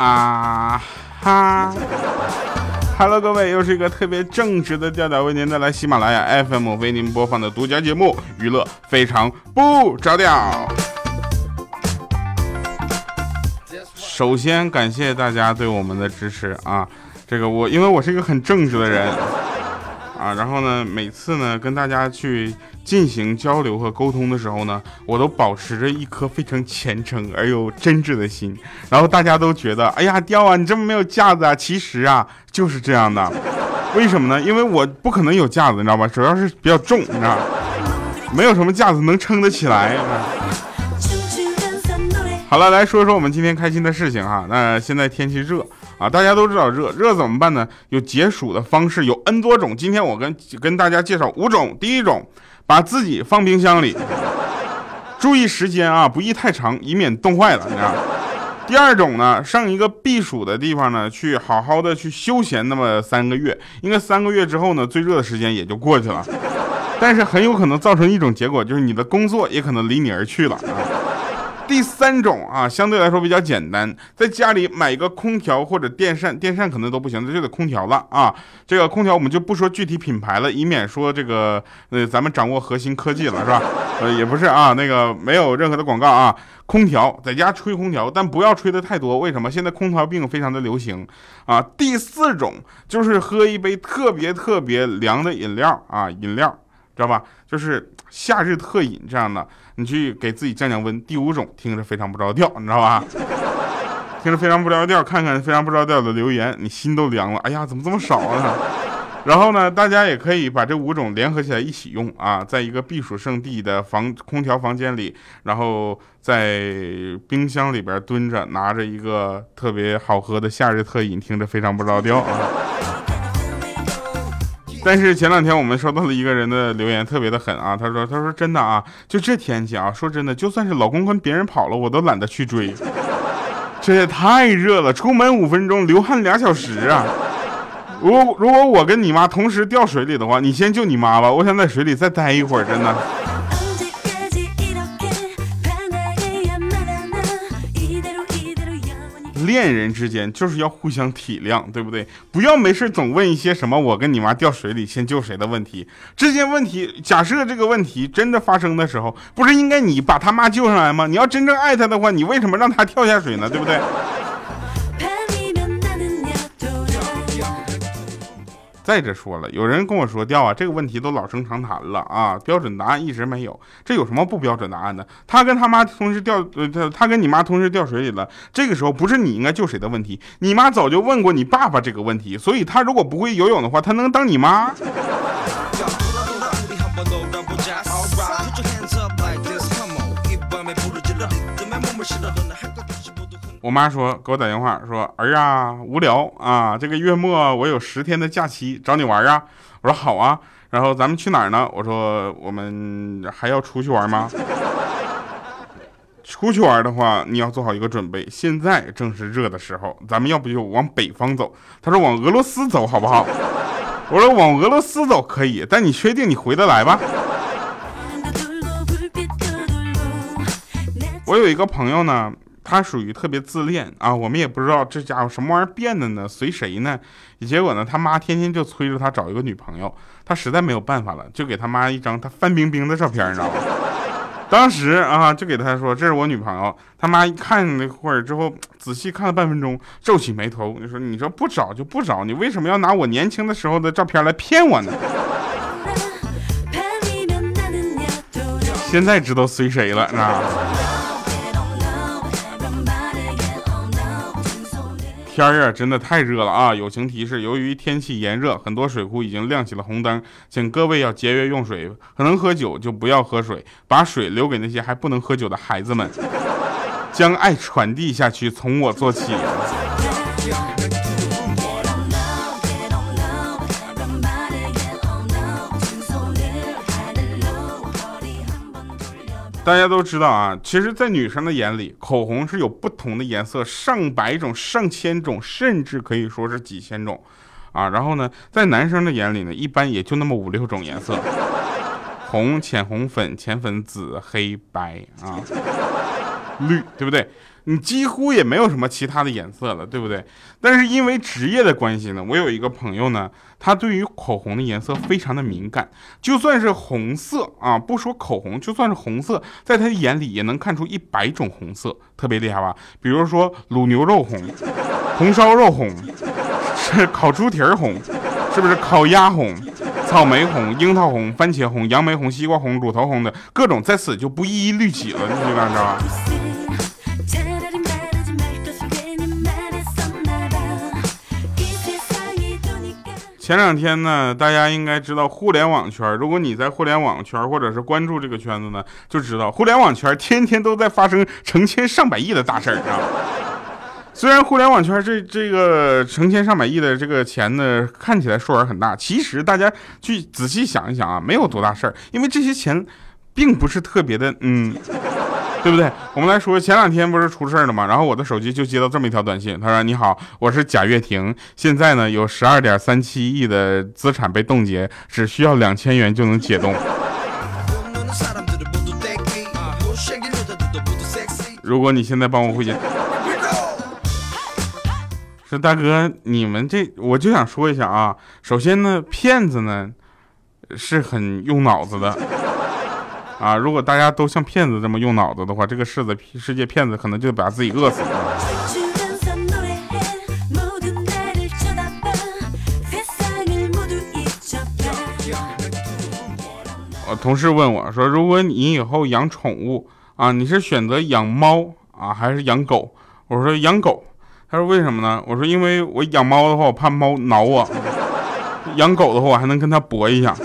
啊哈，Hello，各位，又是一个特别正直的调调，为您带来喜马拉雅 FM 为您播放的独家节目，娱乐非常不着调。首先感谢大家对我们的支持啊，这个我因为我是一个很正直的人啊，然后呢，每次呢跟大家去。进行交流和沟通的时候呢，我都保持着一颗非常虔诚而又真挚的心。然后大家都觉得，哎呀，雕啊，你这么没有架子啊！其实啊，就是这样的。为什么呢？因为我不可能有架子，你知道吧？主要是比较重，你知道，没有什么架子能撑得起来。好了，来说说我们今天开心的事情哈。那现在天气热啊，大家都知道热，热怎么办呢？有解暑的方式，有 N 多种。今天我跟跟大家介绍五种。第一种。把自己放冰箱里，注意时间啊，不宜太长，以免冻坏了。你知道。第二种呢，上一个避暑的地方呢，去好好的去休闲那么三个月，应该三个月之后呢，最热的时间也就过去了，但是很有可能造成一种结果，就是你的工作也可能离你而去了。第三种啊，相对来说比较简单，在家里买一个空调或者电扇，电扇可能都不行，那就得空调了啊。这个空调我们就不说具体品牌了，以免说这个呃咱们掌握核心科技了是吧？呃也不是啊，那个没有任何的广告啊。空调在家吹空调，但不要吹的太多，为什么？现在空调病非常的流行啊。第四种就是喝一杯特别特别凉的饮料啊，饮料知道吧？就是夏日特饮这样的。你去给自己降降温。第五种听着非常不着调，你知道吧？听着非常不着调，看看非常不着调的留言，你心都凉了。哎呀，怎么这么少啊？然后呢，大家也可以把这五种联合起来一起用啊，在一个避暑胜地的房空调房间里，然后在冰箱里边蹲着，拿着一个特别好喝的夏日特饮，听着非常不着调啊。但是前两天我们收到了一个人的留言，特别的狠啊！他说：“他说真的啊，就这天气啊，说真的，就算是老公跟别人跑了，我都懒得去追。这也太热了，出门五分钟，流汗俩小时啊！如果如果我跟你妈同时掉水里的话，你先救你妈吧，我想在水里再待一会儿，真的。”恋人之间就是要互相体谅，对不对？不要没事总问一些什么“我跟你妈掉水里，先救谁”的问题。这些问题，假设这个问题真的发生的时候，不是应该你把他妈救上来吗？你要真正爱他的话，你为什么让他跳下水呢？对不对？再者说了，有人跟我说掉啊，这个问题都老生常谈了啊，标准答案一直没有，这有什么不标准答案的？他跟他妈同时掉，呃，他他跟你妈同时掉水里了，这个时候不是你应该救谁的问题，你妈早就问过你爸爸这个问题，所以他如果不会游泳的话，他能当你妈？我妈说给我打电话说儿啊无聊啊这个月末我有十天的假期找你玩啊我说好啊然后咱们去哪儿呢我说我们还要出去玩吗？出去玩的话你要做好一个准备，现在正是热的时候，咱们要不就往北方走。他说往俄罗斯走好不好？我说往俄罗斯走可以，但你确定你回得来吧？我有一个朋友呢。他属于特别自恋啊，我们也不知道这家伙什么玩意儿变的呢，随谁呢？结果呢，他妈天天就催着他找一个女朋友，他实在没有办法了，就给他妈一张他范冰冰的照片，你知道吗？当时啊，就给他说这是我女朋友。他妈一看那会儿之后，仔细看了半分钟，皱起眉头，你说你说不找就不找，你为什么要拿我年轻的时候的照片来骗我呢？现在知道随谁了，啊？天儿啊，真的太热了啊！友情提示：由于天气炎热，很多水库已经亮起了红灯，请各位要节约用水，能喝酒就不要喝水，把水留给那些还不能喝酒的孩子们，将爱传递下去，从我做起。大家都知道啊，其实，在女生的眼里，口红是有不同的颜色，上百种、上千种，甚至可以说是几千种，啊，然后呢，在男生的眼里呢，一般也就那么五六种颜色，红、浅红、粉、浅粉、紫、黑白啊。绿，对不对？你几乎也没有什么其他的颜色了，对不对？但是因为职业的关系呢，我有一个朋友呢，他对于口红的颜色非常的敏感，就算是红色啊，不说口红，就算是红色，在他的眼里也能看出一百种红色，特别厉害吧？比如说卤牛肉红、红烧肉红、是烤猪蹄儿红，是不是烤鸭红、草莓红、樱桃红、番茄红、杨梅红、西瓜红、乳头红的各种，在此就不一一律举了，你知道吧？前两天呢，大家应该知道互联网圈。如果你在互联网圈或者是关注这个圈子呢，就知道互联网圈天天都在发生成千上百亿的大事儿啊。虽然互联网圈这这个成千上百亿的这个钱呢，看起来数额很大，其实大家去仔细想一想啊，没有多大事儿，因为这些钱并不是特别的，嗯。对不对？我们来说，前两天不是出事了吗？然后我的手机就接到这么一条短信，他说：“你好，我是贾跃亭，现在呢有十二点三七亿的资产被冻结，只需要两千元就能解冻。如果你现在帮我汇钱，说大哥，你们这我就想说一下啊，首先呢，骗子呢是很用脑子的。”啊！如果大家都像骗子这么用脑子的话，这个世子世界骗子可能就把自己饿死了。我同事问我说：“如果你以后养宠物啊，你是选择养猫啊，还是养狗？”我说：“养狗。”他说：“为什么呢？”我说：“因为我养猫的话，我怕猫挠我；养狗的话，我还能跟它搏一下。”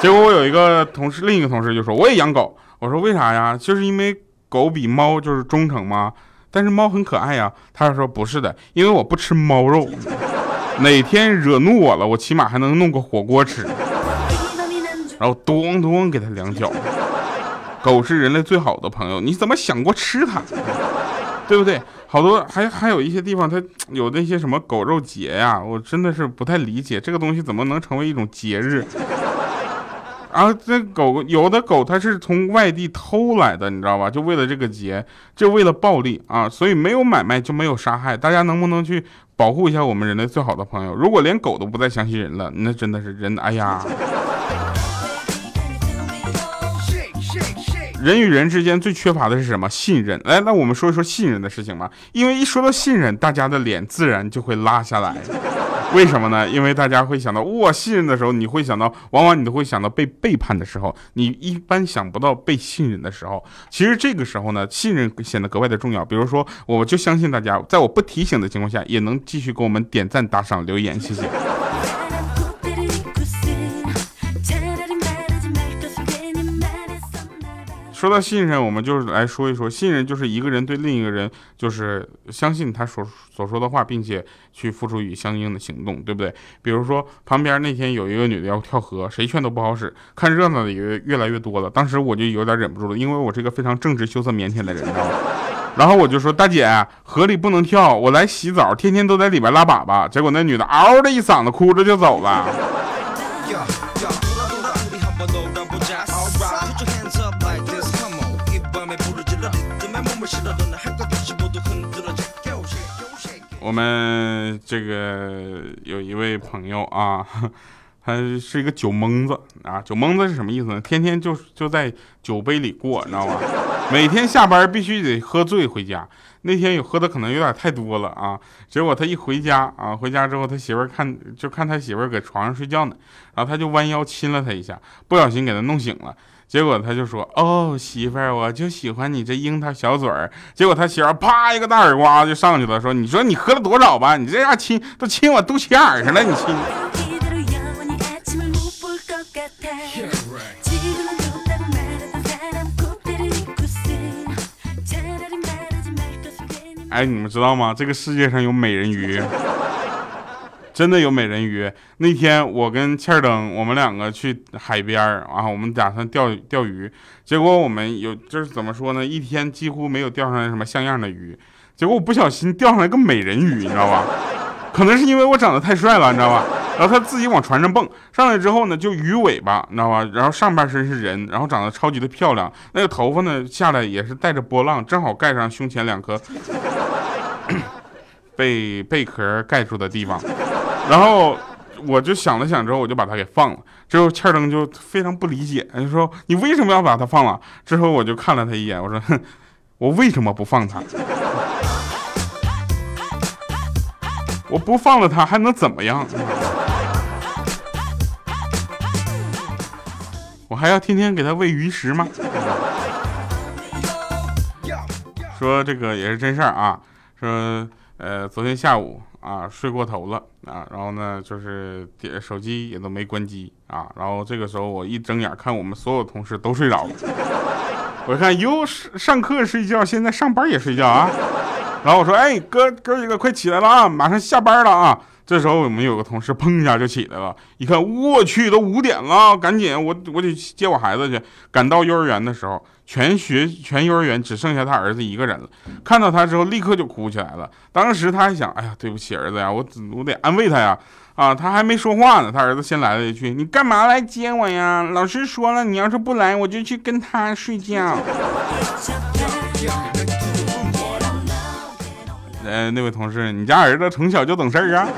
结果我有一个同事，另一个同事就说我也养狗。我说为啥呀？就是因为狗比猫就是忠诚吗？但是猫很可爱呀。他说不是的，因为我不吃猫肉，哪天惹怒我了，我起码还能弄个火锅吃。然后咚咚给他两脚。狗是人类最好的朋友，你怎么想过吃它？对不对？好多还还有一些地方，它有那些什么狗肉节呀，我真的是不太理解这个东西怎么能成为一种节日。然后这狗有的狗它是从外地偷来的，你知道吧？就为了这个节，就为了暴利啊！所以没有买卖就没有杀害。大家能不能去保护一下我们人类最好的朋友？如果连狗都不再相信人了，那真的是人，哎呀！人与人之间最缺乏的是什么？信任。来，那我们说一说信任的事情吧。因为一说到信任，大家的脸自然就会拉下来。为什么呢？因为大家会想到哇，信任的时候，你会想到，往往你都会想到被背叛的时候，你一般想不到被信任的时候。其实这个时候呢，信任显得格外的重要。比如说，我就相信大家，在我不提醒的情况下，也能继续给我们点赞、打赏、留言，谢谢。说到信任，我们就是来说一说，信任就是一个人对另一个人，就是相信他所所说的话，并且去付出与相应的行动，对不对？比如说旁边那天有一个女的要跳河，谁劝都不好使，看热闹的也越来越多了。当时我就有点忍不住了，因为我是一个非常正直、羞涩、腼腆的人，知道吗？然后我就说：“大姐，河里不能跳，我来洗澡，天天都在里边拉粑粑。”结果那女的嗷的一嗓子哭着就走了。我们这个有一位朋友啊，他是一个酒蒙子啊。酒蒙子是什么意思呢？天天就就在酒杯里过，你知道吗？每天下班必须得喝醉回家。那天有喝的可能有点太多了啊。结果他一回家啊，回家之后他媳妇儿看就看他媳妇儿搁床上睡觉呢，然后他就弯腰亲了他一下，不小心给他弄醒了。结果他就说：“哦，媳妇儿，我就喜欢你这樱桃小嘴儿。”结果他媳妇啪一个大耳刮就上去了，说：“你说你喝了多少吧？你这样亲都亲我肚脐眼上了，你亲。”哎，你们知道吗？这个世界上有美人鱼。真的有美人鱼。那天我跟欠儿登，我们两个去海边儿啊，我们打算钓钓鱼。结果我们有就是怎么说呢？一天几乎没有钓上来什么像样的鱼。结果我不小心钓上来个美人鱼，你知道吧？可能是因为我长得太帅了，你知道吧？然后他自己往船上蹦，上来之后呢，就鱼尾巴，你知道吧？然后上半身是人，然后长得超级的漂亮，那个头发呢下来也是带着波浪，正好盖上胸前两颗 被贝壳盖住的地方。然后我就想了想之后，我就把它给放了。之后欠灯就非常不理解，就说你为什么要把它放了？之后我就看了他一眼，我说，哼，我为什么不放它？我不放了它还能怎么样？我还要天天给它喂鱼食吗？说这个也是真事儿啊。说呃，昨天下午啊，睡过头了啊，然后呢，就是点手机也都没关机啊。然后这个时候我一睁眼看，我们所有同事都睡着了。我一看，哟，上上课睡觉，现在上班也睡觉啊。然后我说，哎，哥哥几个快起来了啊，马上下班了啊。这时候我们有个同事砰一下就起来了，一看我去都五点了，赶紧我我得接我孩子去。赶到幼儿园的时候，全学全幼儿园只剩下他儿子一个人了。看到他之后，立刻就哭起来了。当时他还想，哎呀，对不起儿子呀，我我得安慰他呀。啊，他还没说话呢，他儿子先来了一句：“你干嘛来接我呀？老师说了，你要是不来，我就去跟他睡觉。”呃，那位同事，你家儿子从小就懂事儿啊？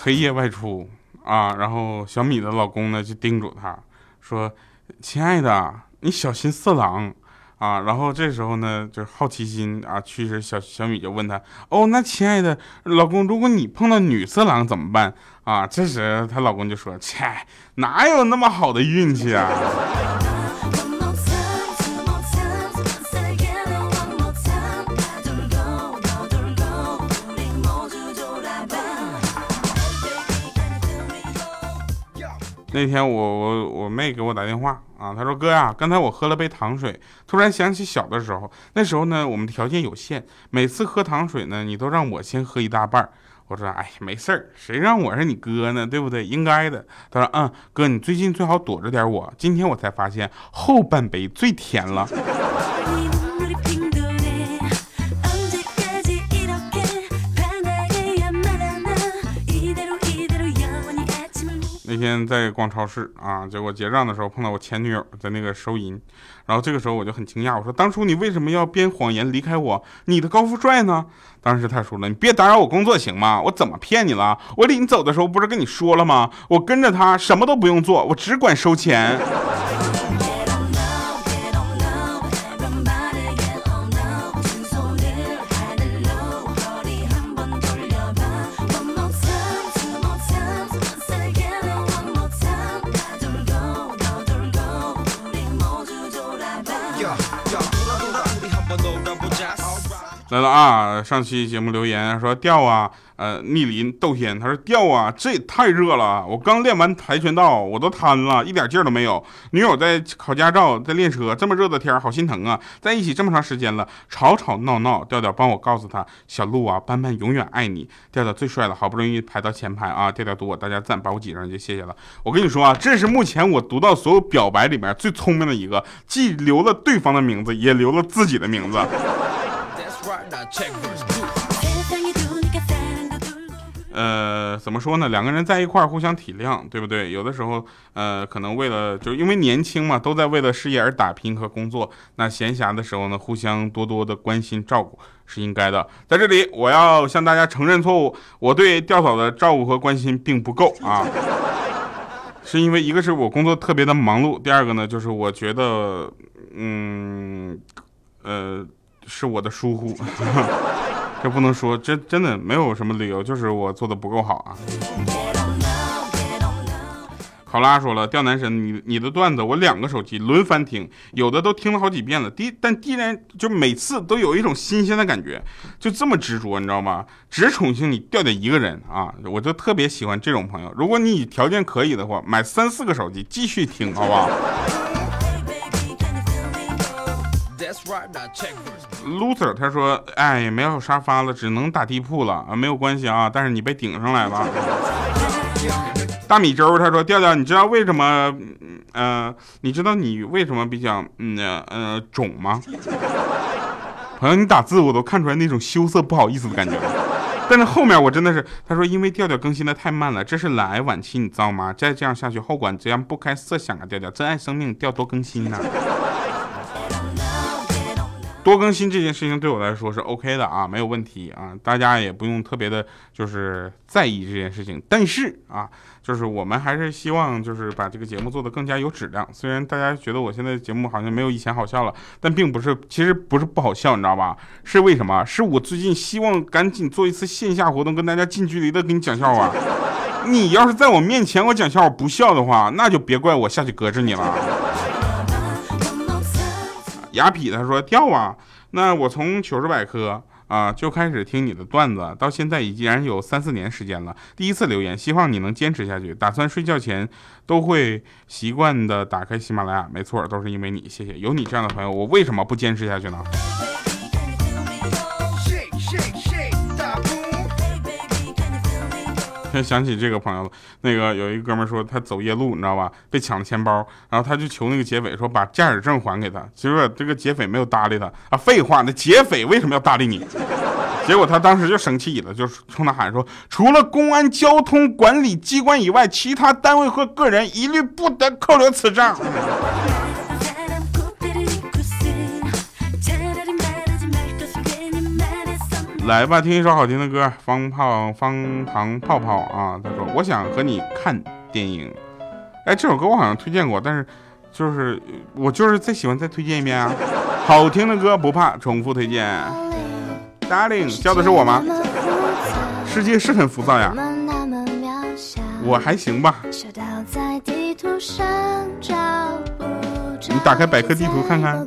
黑夜外出啊，然后小米的老公呢就叮嘱她说：“亲爱的，你小心色狼。”啊，然后这时候呢，就是好奇心啊驱使小小米就问他，哦，那亲爱的老公，如果你碰到女色狼怎么办？啊，这时她老公就说，切，哪有那么好的运气啊？那天我我我妹给我打电话啊，他说哥呀，刚才我喝了杯糖水，突然想起小的时候，那时候呢我们条件有限，每次喝糖水呢你都让我先喝一大半我说哎没事儿，谁让我是你哥呢，对不对？应该的。他说嗯，哥你最近最好躲着点我，今天我才发现后半杯最甜了。天在逛超市啊，结果结账的时候碰到我前女友在那个收银，然后这个时候我就很惊讶，我说：“当初你为什么要编谎言离开我？你的高富帅呢？”当时他说了：“你别打扰我工作行吗？我怎么骗你了？我领你走的时候不是跟你说了吗？我跟着他什么都不用做，我只管收钱。”来了啊！上期节目留言说掉啊，呃，逆鳞斗天，他说掉啊，这也太热了！我刚练完跆拳道，我都瘫了，一点劲儿都没有。女友在考驾照，在练车，这么热的天儿，好心疼啊！在一起这么长时间了，吵吵闹闹，调调帮我告诉他，小鹿啊，班班永远爱你，调调最帅了，好不容易排到前排啊！调调读我大家赞，把我挤上就谢谢了。我跟你说啊，这是目前我读到所有表白里面最聪明的一个，既留了对方的名字，也留了自己的名字。呃，怎么说呢？两个人在一块儿互相体谅，对不对？有的时候，呃，可能为了就因为年轻嘛，都在为了事业而打拼和工作。那闲暇的时候呢，互相多多的关心照顾是应该的。在这里，我要向大家承认错误，我对吊嫂的照顾和关心并不够啊，是因为一个是我工作特别的忙碌，第二个呢，就是我觉得，嗯，呃。是我的疏忽，这不能说，这真的没有什么理由，就是我做的不够好啊。考拉说了，吊男神，你你的段子我两个手机轮番听，有的都听了好几遍了，第但依然就每次都有一种新鲜的感觉，就这么执着，你知道吗？只宠幸你吊吊一个人啊，我就特别喜欢这种朋友。如果你条件可以的话，买三四个手机继续听，好不好？Loser 他说，哎，没有沙发了，只能打地铺了啊，没有关系啊，但是你被顶上来了。大米粥他说，调调，你知道为什么？呃，你知道你为什么比较嗯呃肿吗？朋友，你打字我都看出来那种羞涩不好意思的感觉。但是后面我真的是，他说因为调调更新的太慢了，这是懒癌晚期，你知道吗？再这样下去，后果这样不堪设想啊！调调，珍爱生命，调多更新呐。多更新这件事情对我来说是 OK 的啊，没有问题啊，大家也不用特别的，就是在意这件事情。但是啊，就是我们还是希望就是把这个节目做得更加有质量。虽然大家觉得我现在节目好像没有以前好笑了，但并不是，其实不是不好笑，你知道吧？是为什么？是我最近希望赶紧做一次线下活动，跟大家近距离的给你讲笑话。你要是在我面前我讲笑话不笑的话，那就别怪我下去搁置你了。雅痞他说掉啊，那我从糗事百科啊就开始听你的段子，到现在已经然有三四年时间了。第一次留言，希望你能坚持下去。打算睡觉前都会习惯的打开喜马拉雅，没错，都是因为你，谢谢。有你这样的朋友，我为什么不坚持下去呢？想起这个朋友了，那个有一个哥们说他走夜路，你知道吧？被抢了钱包，然后他就求那个劫匪说把驾驶证还给他。结果这个劫匪没有搭理他啊！废话，那劫匪为什么要搭理你？结果他当时就生气了，就冲他喊说：除了公安交通管理机关以外，其他单位和个人一律不得扣留此账。来吧，听一首好听的歌，方泡方糖泡泡啊。他说：“我想和你看电影。”哎，这首歌我好像推荐过，但是就是我就是再喜欢再推荐一遍啊。好听的歌不怕重复推荐。Darling，叫的是我吗？世界是很浮躁呀。我还行吧。你打开百科地图看看。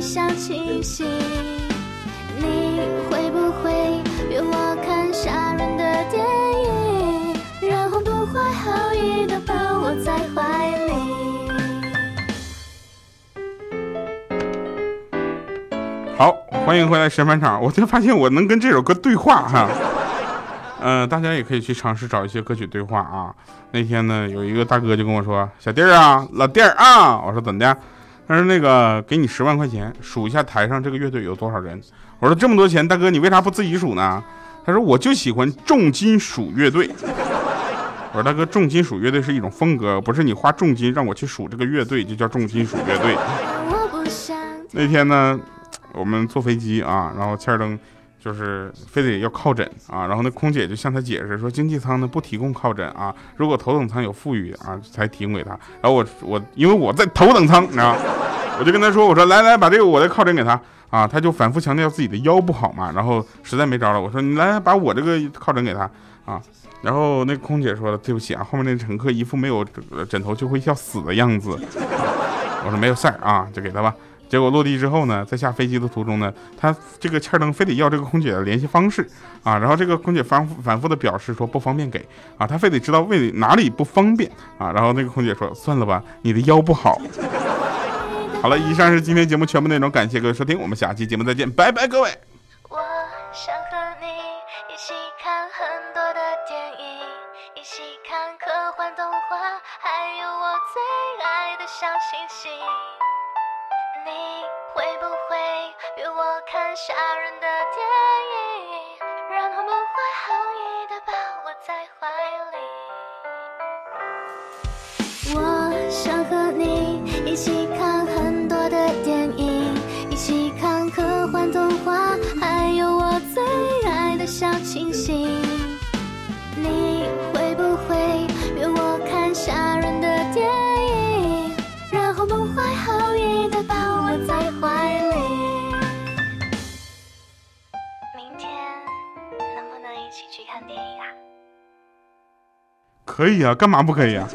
小清新，你会不会约我看吓人的电影，然后不怀好意的抱我在怀里？好，欢迎回来神返场。我就发现我能跟这首歌对话哈，嗯，大家也可以去尝试找一些歌曲对话啊。那天呢，有一个大哥就跟我说：“小弟儿啊，老弟儿啊。”我说：“怎么的？”他说：“那个，给你十万块钱，数一下台上这个乐队有多少人。”我说：“这么多钱，大哥你为啥不自己数呢？”他说：“我就喜欢重金属乐队。”我说：“大哥，重金属乐队是一种风格，不是你花重金让我去数这个乐队就叫重金属乐队。”那天呢？我们坐飞机啊，然后欠儿登就是非得要靠枕啊，然后那空姐就向他解释说，经济舱呢不提供靠枕啊，如果头等舱有富裕啊才提供给他。然后我我因为我在头等舱，你知道，我就跟他说，我说来来把这个我的靠枕给他啊，他就反复强调自己的腰不好嘛，然后实在没招了，我说你来把我这个靠枕给他啊，然后那空姐说了对不起啊，后面那乘客一副没有枕头就会要死的样子，我说没有事儿啊，就给他吧。结果落地之后呢，在下飞机的途中呢，他这个欠灯非得要这个空姐的联系方式啊，然后这个空姐反反复的表示说不方便给啊，他非得知道为哪里不方便啊，然后那个空姐说算了吧，你的腰不好。好了，以上是今天节目全部内容，感谢各位收听，我们下期节目再见，拜拜各位。我想和你一起看很多的电影，一起看科幻动画，还有我最爱的小星星。会不会约我看吓人的电影，然后不怀好意的抱我在怀里？我想和你一起看很多的电影，一起看科幻动画，还有我最。爱的小清新？可以啊干嘛不可以啊？